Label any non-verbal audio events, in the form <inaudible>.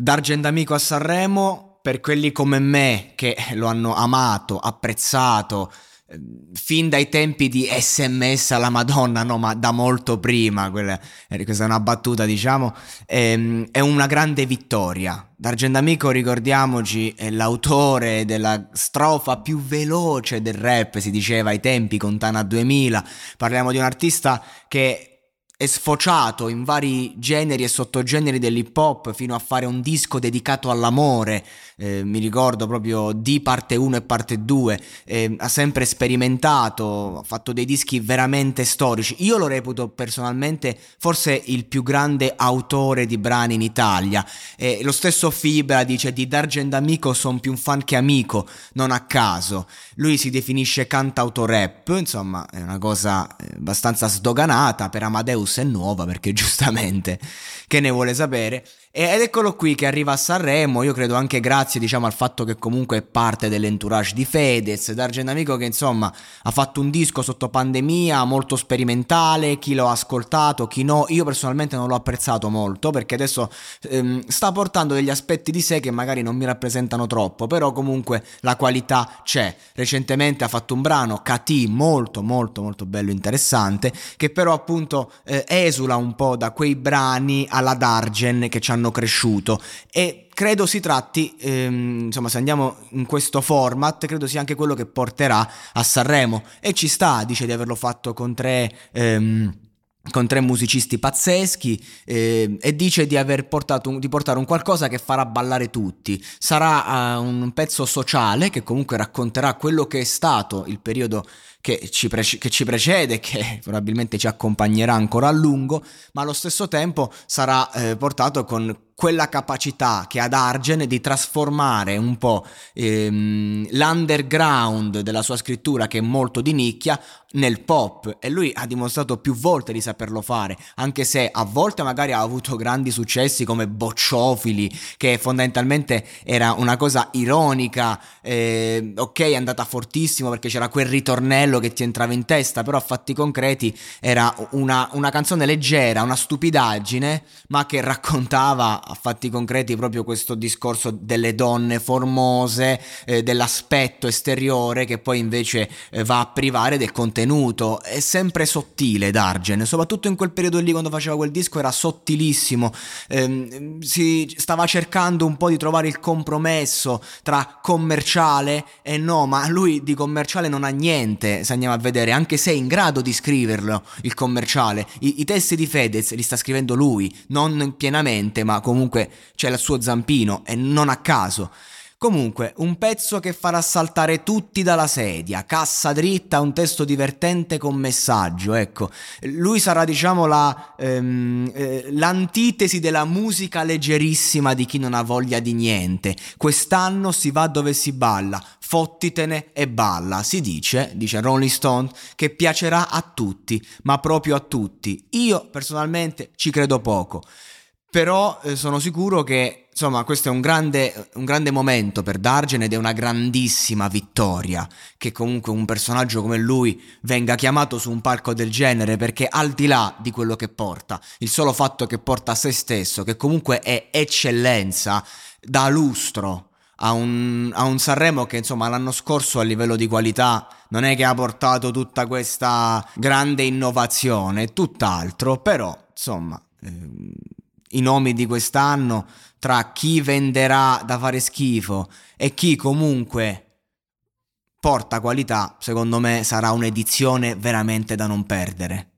D'Argent Amico a Sanremo, per quelli come me che lo hanno amato, apprezzato, fin dai tempi di sms alla madonna no ma da molto prima quella, questa è una battuta diciamo ehm, è una grande vittoria. D'Argentamico ricordiamoci è l'autore della strofa più veloce del rap si diceva ai tempi con Tana 2000 parliamo di un artista che è sfociato in vari generi e sottogeneri dell'hip hop fino a fare un disco dedicato all'amore, eh, mi ricordo proprio di parte 1 e parte 2, eh, ha sempre sperimentato, ha fatto dei dischi veramente storici. Io lo reputo personalmente forse il più grande autore di brani in Italia. Eh, lo stesso Fibra dice di D'Argent Amico son più un fan che amico, non a caso. Lui si definisce cantautorap, insomma è una cosa eh, abbastanza sdoganata per Amadeus è nuova perché <laughs> giustamente che ne vuole sapere ed eccolo qui che arriva a Sanremo, io credo anche grazie diciamo al fatto che comunque è parte dell'entourage di Fedez, D'Argent Amico che insomma ha fatto un disco sotto pandemia molto sperimentale, chi lo ha ascoltato, chi no, io personalmente non l'ho apprezzato molto perché adesso ehm, sta portando degli aspetti di sé che magari non mi rappresentano troppo, però comunque la qualità c'è. Recentemente ha fatto un brano, KT, molto molto molto bello interessante, che però appunto eh, esula un po' da quei brani alla Dargen che ci hanno cresciuto e credo si tratti, ehm, insomma se andiamo in questo format, credo sia anche quello che porterà a Sanremo e ci sta, dice di averlo fatto con tre... Ehm, con tre musicisti pazzeschi eh, e dice di aver portato un, di portare un qualcosa che farà ballare tutti. Sarà uh, un pezzo sociale che comunque racconterà quello che è stato il periodo che ci, pre- che ci precede, che <laughs> probabilmente ci accompagnerà ancora a lungo, ma allo stesso tempo sarà eh, portato con quella capacità che ha Dargen di trasformare un po' ehm, l'underground della sua scrittura, che è molto di nicchia, nel pop. E lui ha dimostrato più volte di saperlo fare, anche se a volte magari ha avuto grandi successi come Bocciofili, che fondamentalmente era una cosa ironica, eh, ok è andata fortissimo perché c'era quel ritornello che ti entrava in testa, però a fatti concreti era una, una canzone leggera, una stupidaggine, ma che raccontava a fatti concreti proprio questo discorso delle donne formose, eh, dell'aspetto esteriore che poi invece eh, va a privare del contenuto. È sempre sottile Dargen, soprattutto in quel periodo lì quando faceva quel disco era sottilissimo, eh, si stava cercando un po' di trovare il compromesso tra commerciale e no, ma lui di commerciale non ha niente, se andiamo a vedere, anche se è in grado di scriverlo il commerciale. I, i testi di Fedez li sta scrivendo lui, non pienamente, ma comunque comunque c'è il suo zampino e non a caso. Comunque, un pezzo che farà saltare tutti dalla sedia, cassa dritta, un testo divertente con messaggio, ecco. Lui sarà, diciamo, la, ehm, eh, l'antitesi della musica leggerissima di chi non ha voglia di niente. Quest'anno si va dove si balla, fottitene e balla. Si dice, dice Rolling Stone, che piacerà a tutti, ma proprio a tutti. Io personalmente ci credo poco. Però eh, sono sicuro che insomma questo è un grande, un grande momento per Dargen ed è una grandissima vittoria. Che comunque un personaggio come lui venga chiamato su un palco del genere perché al di là di quello che porta, il solo fatto che porta a se stesso, che comunque è eccellenza, dà lustro a un, a un, Sanremo che insomma l'anno scorso a livello di qualità non è che ha portato tutta questa grande innovazione, tutt'altro, però insomma eh, i nomi di quest'anno tra chi venderà da fare schifo e chi comunque porta qualità, secondo me sarà un'edizione veramente da non perdere.